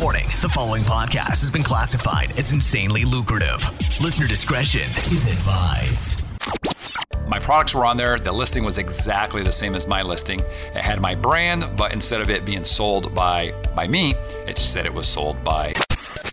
Warning the following podcast has been classified as insanely lucrative. Listener discretion is advised. My products were on there. The listing was exactly the same as my listing. It had my brand, but instead of it being sold by by me, it said it was sold by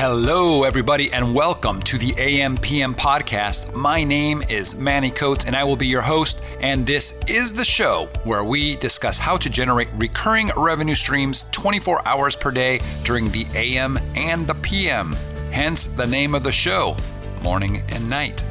Hello, everybody, and welcome to the AMPM podcast. My name is Manny Coates, and I will be your host. And this is the show where we discuss how to generate recurring revenue streams 24 hours per day during the AM and the PM. Hence the name of the show, Morning and Night.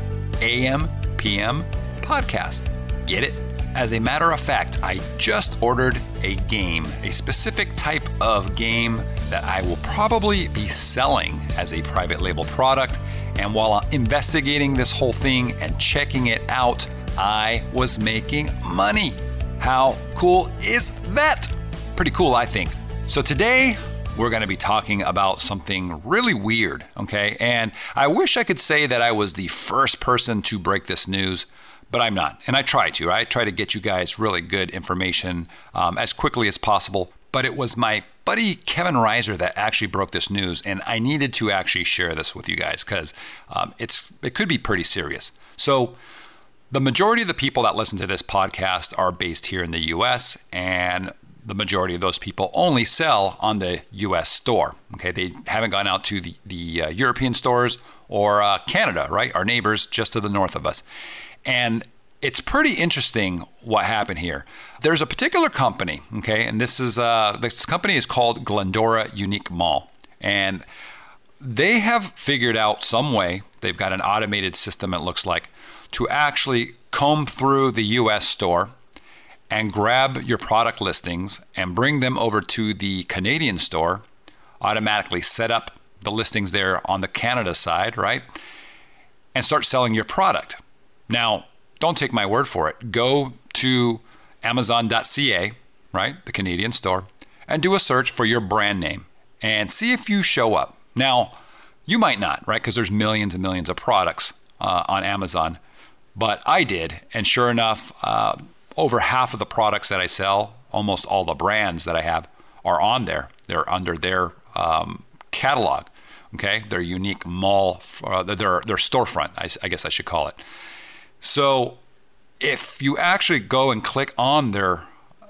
AM, PM podcast. Get it? As a matter of fact, I just ordered a game, a specific type of game that I will probably be selling as a private label product. And while investigating this whole thing and checking it out, I was making money. How cool is that? Pretty cool, I think. So today, we're going to be talking about something really weird, okay? And I wish I could say that I was the first person to break this news, but I'm not. And I try to. I try to get you guys really good information um, as quickly as possible. But it was my buddy Kevin Reiser that actually broke this news, and I needed to actually share this with you guys because um, it's it could be pretty serious. So. The majority of the people that listen to this podcast are based here in the US, and the majority of those people only sell on the US store. Okay, they haven't gone out to the, the uh, European stores or uh, Canada, right? Our neighbors just to the north of us. And it's pretty interesting what happened here. There's a particular company, okay, and this is uh, this company is called Glendora Unique Mall, and they have figured out some way. They've got an automated system. It looks like to actually comb through the U.S. store and grab your product listings and bring them over to the Canadian store. Automatically set up the listings there on the Canada side, right, and start selling your product. Now, don't take my word for it. Go to Amazon.ca, right, the Canadian store, and do a search for your brand name and see if you show up. Now, you might not, right, because there's millions and millions of products uh, on Amazon, but I did, and sure enough, uh, over half of the products that I sell, almost all the brands that I have, are on there. They're under their um, catalog. Okay, their unique mall, uh, their their storefront. I, I guess I should call it. So if you actually go and click on their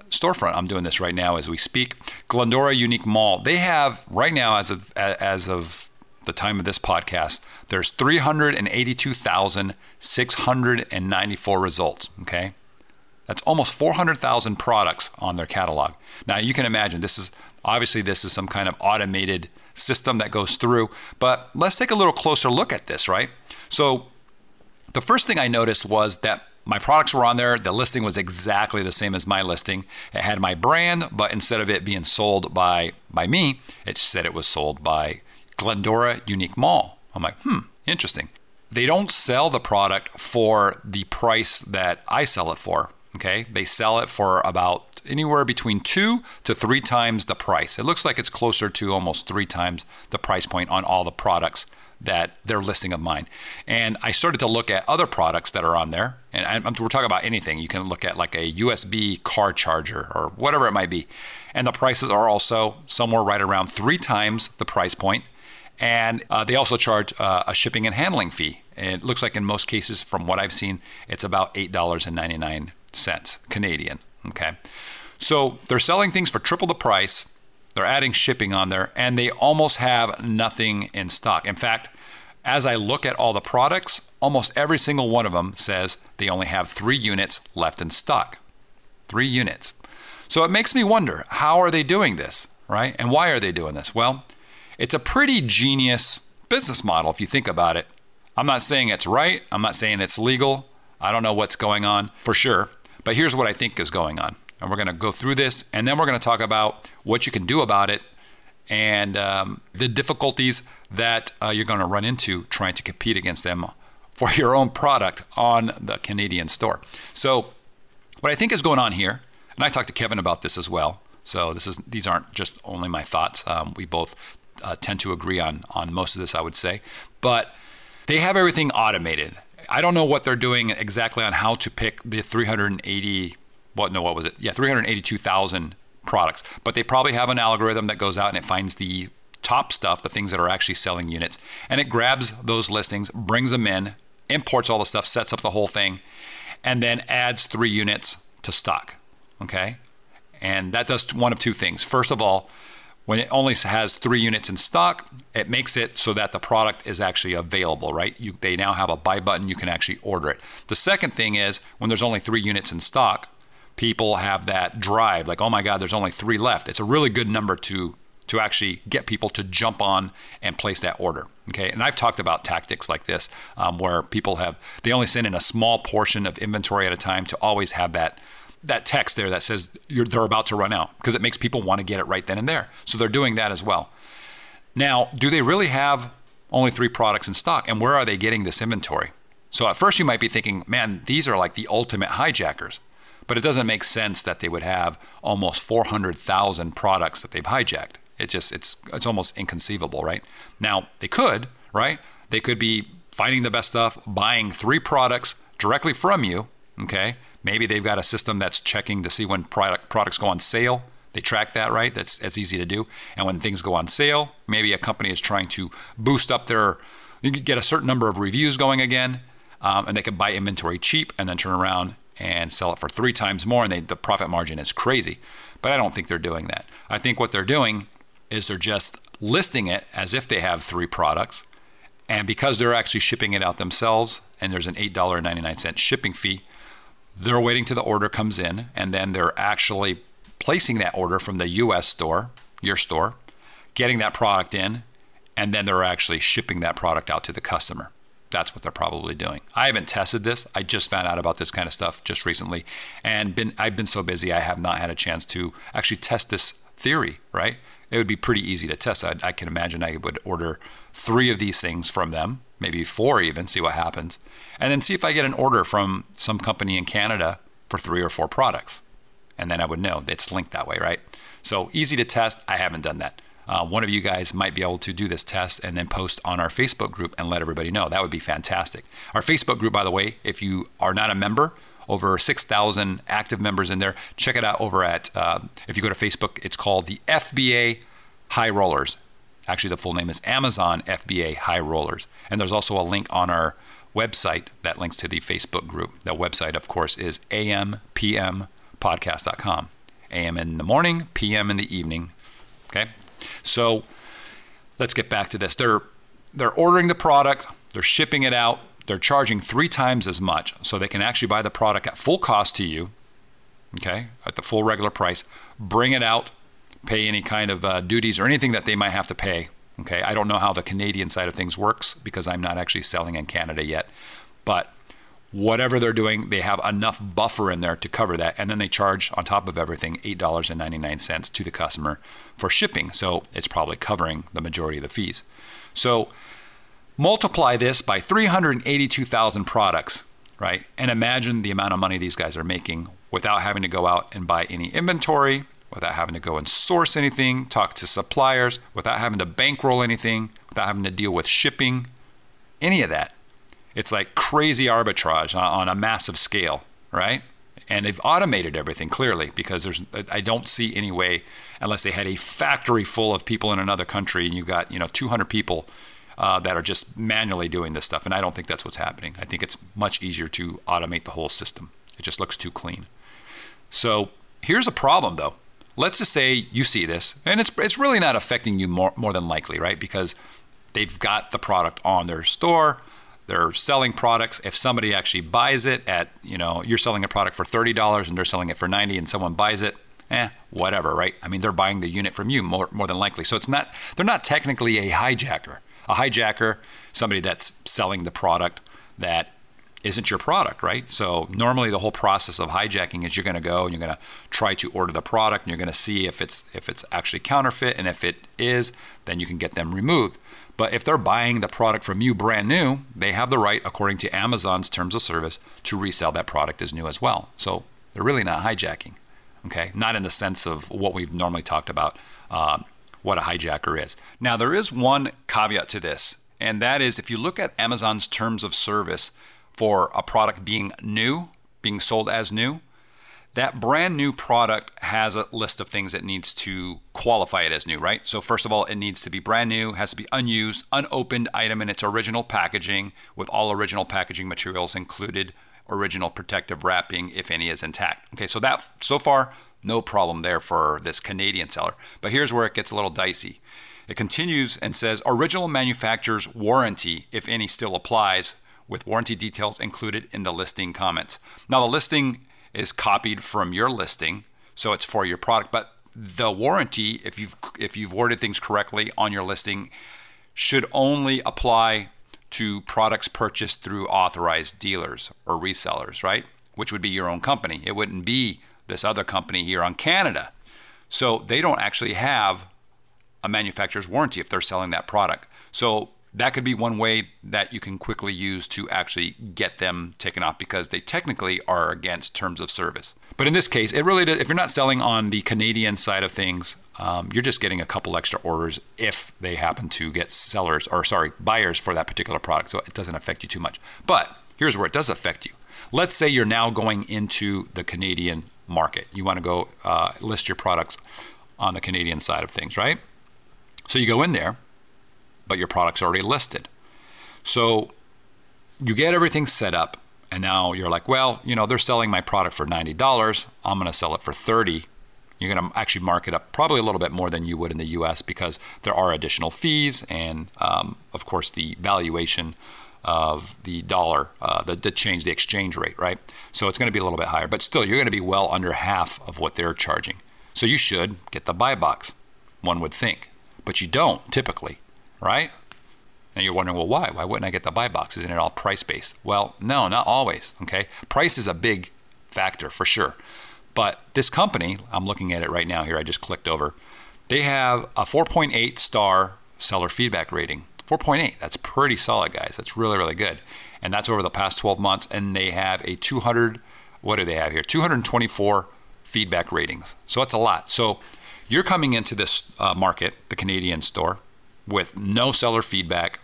storefront, I'm doing this right now as we speak, Glendora Unique Mall, they have right now as of as of the time of this podcast, there's 382,694 results, okay? That's almost 400,000 products on their catalog. Now you can imagine this is obviously this is some kind of automated system that goes through, but let's take a little closer look at this, right? So the first thing I noticed was that my products were on there. The listing was exactly the same as my listing. It had my brand, but instead of it being sold by by me, it said it was sold by Glendora Unique Mall. I'm like, hmm, interesting. They don't sell the product for the price that I sell it for. Okay, they sell it for about anywhere between two to three times the price. It looks like it's closer to almost three times the price point on all the products that they're listing of mine. And I started to look at other products that are on there. And I'm, we're talking about anything. You can look at like a USB car charger or whatever it might be. And the prices are also somewhere right around three times the price point. And uh, they also charge uh, a shipping and handling fee. It looks like in most cases, from what I've seen, it's about $8.99 Canadian. Okay. So they're selling things for triple the price they're adding shipping on there, and they almost have nothing in stock. In fact, as I look at all the products, almost every single one of them says they only have three units left in stock. Three units. So it makes me wonder how are they doing this, right? And why are they doing this? Well, it's a pretty genius business model if you think about it. I'm not saying it's right, I'm not saying it's legal. I don't know what's going on for sure, but here's what I think is going on and we're going to go through this, and then we're going to talk about what you can do about it and um, the difficulties that uh, you're going to run into trying to compete against them for your own product on the Canadian store. So, what I think is going on here, and I talked to Kevin about this as well. So this is these aren't just only my thoughts. Um, we both uh, tend to agree on on most of this, I would say. But they have everything automated. I don't know what they're doing exactly on how to pick the 380. What no, what was it? Yeah, 382,000 products. But they probably have an algorithm that goes out and it finds the top stuff, the things that are actually selling units, and it grabs those listings, brings them in, imports all the stuff, sets up the whole thing, and then adds three units to stock. Okay, and that does one of two things. First of all, when it only has three units in stock, it makes it so that the product is actually available, right? You, they now have a buy button, you can actually order it. The second thing is when there's only three units in stock, people have that drive, like, oh my God, there's only three left. It's a really good number to to actually get people to jump on and place that order. Okay, and I've talked about tactics like this um, where people have they only send in a small portion of inventory at a time to always have that that text there that says they're about to run out because it makes people want to get it right then and there. So they're doing that as well. Now, do they really have only three products in stock? And where are they getting this inventory? So at first you might be thinking, man, these are like the ultimate hijackers. But it doesn't make sense that they would have almost 400,000 products that they've hijacked. It just it's it's almost inconceivable, right? Now, they could, right? They could be finding the best stuff, buying three products directly from you, okay? Maybe they've got a system that's checking to see when product products go on sale. They track that, right? That's that's easy to do. And when things go on sale, maybe a company is trying to boost up their you could get a certain number of reviews going again, um, and they can buy inventory cheap and then turn around and sell it for three times more, and they, the profit margin is crazy. But I don't think they're doing that. I think what they're doing is they're just listing it as if they have three products, and because they're actually shipping it out themselves, and there's an $8.99 shipping fee, they're waiting till the order comes in, and then they're actually placing that order from the US store, your store, getting that product in, and then they're actually shipping that product out to the customer. That's what they're probably doing. I haven't tested this. I just found out about this kind of stuff just recently, and been I've been so busy I have not had a chance to actually test this theory. Right? It would be pretty easy to test. I, I can imagine I would order three of these things from them, maybe four even, see what happens, and then see if I get an order from some company in Canada for three or four products. And then I would know it's linked that way, right? So easy to test. I haven't done that. Uh, one of you guys might be able to do this test and then post on our Facebook group and let everybody know. That would be fantastic. Our Facebook group, by the way, if you are not a member, over 6,000 active members in there. Check it out over at, uh, if you go to Facebook, it's called the FBA High Rollers. Actually, the full name is Amazon FBA High Rollers. And there's also a link on our website that links to the Facebook group. That website, of course, is ampmpodcast.com. AM in the morning, PM in the evening. Okay, so let's get back to this. They're they're ordering the product, they're shipping it out, they're charging three times as much, so they can actually buy the product at full cost to you. Okay, at the full regular price, bring it out, pay any kind of uh, duties or anything that they might have to pay. Okay, I don't know how the Canadian side of things works because I'm not actually selling in Canada yet, but whatever they're doing, they have enough buffer in there to cover that. And then they charge, on top of everything, $8.99 to the customer for shipping. So it's probably covering the majority of the fees. So multiply this by 382,000 products, right? And imagine the amount of money these guys are making without having to go out and buy any inventory, without having to go and source anything, talk to suppliers, without having to bankroll anything, without having to deal with shipping, any of that. It's like crazy arbitrage on, a massive scale, right? And they've automated everything clearly because there's I don't see any way unless they had a factory full of people in another country and you got you know 200 people uh, that are just manually doing this stuff. And I don't think that's what's happening. I think it's much easier to automate the whole system. It just looks too clean. So here's a problem though let's just say you see this, and it's it's really not affecting you more more than likely, right? Because they've got the product on their store. They're selling products. If somebody actually buys it at, you know, you're selling a product for thirty dollars and they're selling it for ninety, and someone buys it, eh, whatever, right? I mean, they're buying the unit from you more more than likely. So it's not they're not technically a hijacker. A hijacker, somebody that's selling the product that isn't your product, right? So normally the whole process of hijacking is you're going to go and you're going to try to order the product and you're going to see if it's if it's actually counterfeit and if it is, then you can get them removed. But if they're buying the product from you brand new, they have the right according to Amazon's terms of service to resell that product as new as well. So they're really not hijacking. Okay? Not in the sense of what we've normally talked about uh, what a hijacker is. Now there is one caveat to this, and that is if you look at Amazon's terms of service, for a product being new, being sold as new, that brand new product has a list of things it needs to qualify it as new, right? So, first of all, it needs to be brand new, has to be unused, unopened item in its original packaging with all original packaging materials included, original protective wrapping, if any, is intact. Okay, so that so far, no problem there for this Canadian seller. But here's where it gets a little dicey. It continues and says original manufacturer's warranty, if any, still applies with warranty details included in the listing comments. Now, the listing is copied from your listing, so it's for your product, but the warranty, if you've if you've worded things correctly on your listing, should only apply to products purchased through authorized dealers or resellers, right? Which would be your own company. It wouldn't be this other company here on Canada. So they don't actually have a manufacturer's warranty if they're selling that product. So that could be one way that you can quickly use to actually get them taken off because they technically are against terms of service. But in this case, it really if you're not selling on the Canadian side of things, um, you're just getting a couple extra orders if they happen to get sellers or sorry buyers for that particular product. So it doesn't affect you too much. But here's where it does affect you. Let's say you're now going into the Canadian market. You want to go uh, list your products on the Canadian side of things, right? So you go in there but your product's already listed. So you get everything set up, and now you're like, well, you know, they're selling my product for $90. I'm going to sell it for 30 you're going to actually mark it up probably a little bit more than you would in the US because there are additional fees and, um, of course, the valuation of the dollar, uh, the, the change, the exchange rate, right? So it's going to be a little bit higher, but still, you're going to be well under half of what they're charging. So you should get the buy box, one would think, but you don't typically right? And you're wondering, well, why? Why wouldn't I get the buy box? Isn't it all price based? Well, no, not always. Okay. Price is a big factor for sure. But this company, I'm looking at it right now here, I just clicked over, they have a 4.8 star seller feedback rating. 4.8, that's pretty solid, guys. That's really, really good. And that's over the past 12 months. And they have a 200, what do they have here? 224 feedback ratings. So that's a lot. So you're coming into this uh, market, the Canadian store, with no seller feedback,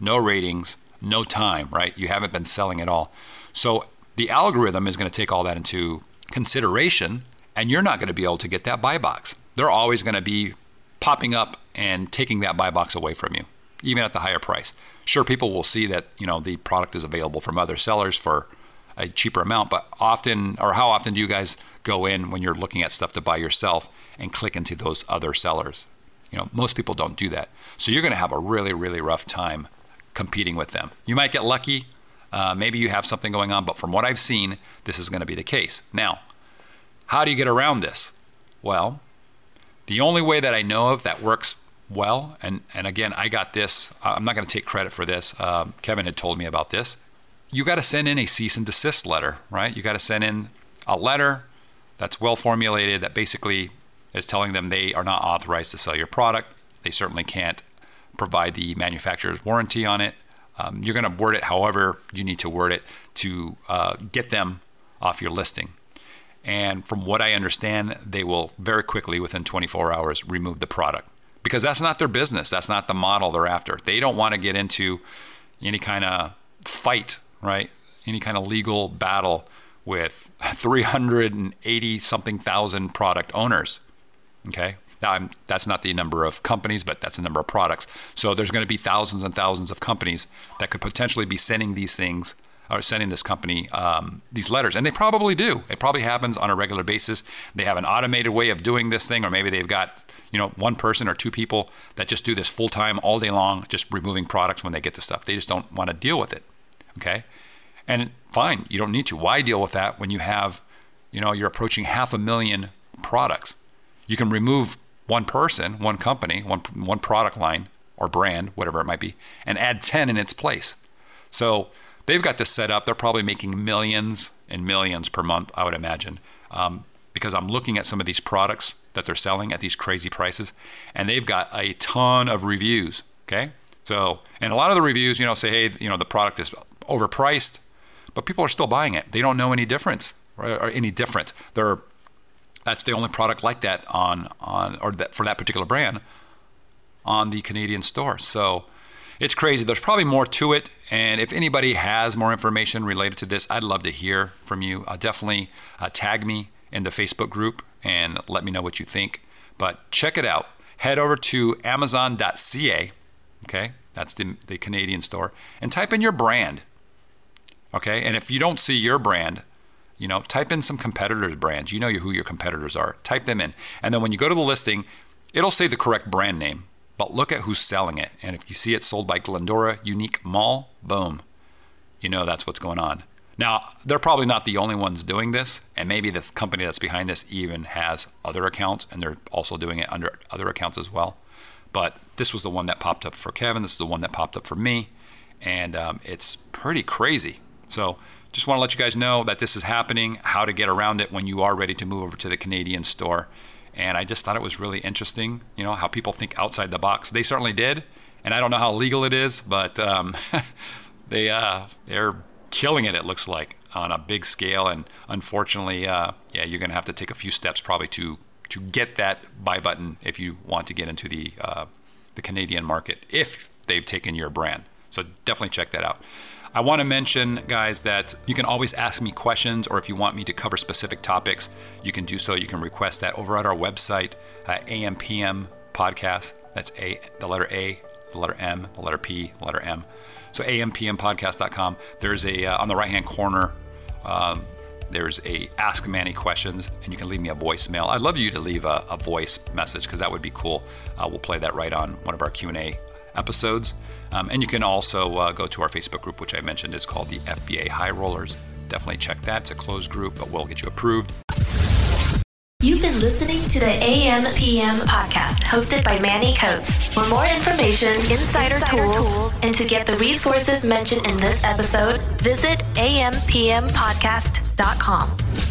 no ratings, no time, right? You haven't been selling at all. So the algorithm is going to take all that into consideration, and you're not going to be able to get that buy box. They're always going to be popping up and taking that buy box away from you, even at the higher price. Sure, people will see that you know the product is available from other sellers for a cheaper amount, but often, or how often do you guys go in when you're looking at stuff to buy yourself and click into those other sellers? You know, most people don't do that. So you're going to have a really, really rough time competing with them. You might get lucky. Uh, maybe you have something going on, but from what I've seen, this is going to be the case. Now, how do you get around this? Well, the only way that I know of that works well, and, and again, I got this, I'm not going to take credit for this. Um, Kevin had told me about this. You got to send in a cease and desist letter, right? You got to send in a letter that's well formulated that basically is telling them they are not authorized to sell your product. They certainly can't provide the manufacturer's warranty on it. Um, you're going to word it however you need to word it to uh, get them off your listing. And from what I understand, they will very quickly, within 24 hours, remove the product because that's not their business. That's not the model they're after. They don't want to get into any kind of fight, right? Any kind of legal battle with 380 something thousand product owners. Okay. Now, I'm, that's not the number of companies, but that's the number of products. So there's going to be thousands and thousands of companies that could potentially be sending these things or sending this company um, these letters. And they probably do. It probably happens on a regular basis. They have an automated way of doing this thing, or maybe they've got you know one person or two people that just do this full time all day long, just removing products when they get the stuff. They just don't want to deal with it. Okay. And fine, you don't need to. Why deal with that when you have, you know, you're approaching half a million products? You can remove one person, one company, one one product line or brand, whatever it might be, and add 10 in its place. So they've got this set up. They're probably making millions and millions per month, I would imagine, um, because I'm looking at some of these products that they're selling at these crazy prices, and they've got a ton of reviews. Okay, so and a lot of the reviews, you know, say, hey, you know, the product is overpriced, but people are still buying it. They don't know any difference right, or any different. They're that's the only product like that on on or that for that particular brand on the Canadian store. So it's crazy. There's probably more to it. And if anybody has more information related to this, I'd love to hear from you. Uh, definitely uh, tag me in the Facebook group and let me know what you think. But check it out. Head over to amazon.ca. Okay, that's the, the Canadian store, and type in your brand. Okay, and if you don't see your brand, you know, type in some competitors' brands. You know who your competitors are. Type them in. And then when you go to the listing, it'll say the correct brand name, but look at who's selling it. And if you see it sold by Glendora Unique Mall, boom, you know that's what's going on. Now, they're probably not the only ones doing this, and maybe the company that's behind this even has other accounts, and they're also doing it under other accounts as well. But this was the one that popped up for Kevin. This is the one that popped up for me, and um, it's pretty crazy. So just want to let you guys know that this is happening, how to get around it when you are ready to move over to the Canadian store. And I just thought it was really interesting, you know, how people think outside the box. They certainly did, and I don't know how legal it is, but um, they uh, they're killing it. It looks like on a big scale, and unfortunately, uh, yeah, you're going to have to take a few steps probably to to get that buy button if you want to get into the uh, the Canadian market if they've taken your brand. So definitely check that out. I want to mention, guys, that you can always ask me questions, or if you want me to cover specific topics, you can do so. You can request that over at our website, uh, AMPM Podcast. That's A, the letter A, the letter M, the letter P, the letter M. So AMPMPodcast.com. There's a uh, on the right hand corner. Um, there's a ask manny questions and you can leave me a voicemail i'd love you to leave a, a voice message because that would be cool uh, we'll play that right on one of our q&a episodes. Um, and you can also uh, go to our Facebook group, which I mentioned is called the FBA High Rollers. Definitely check that. It's a closed group, but we'll get you approved. You've been listening to the AM PM podcast hosted by Manny Coates. For more information, insider, insider tools, tools, and to get the resources mentioned in this episode, visit ampmpodcast.com.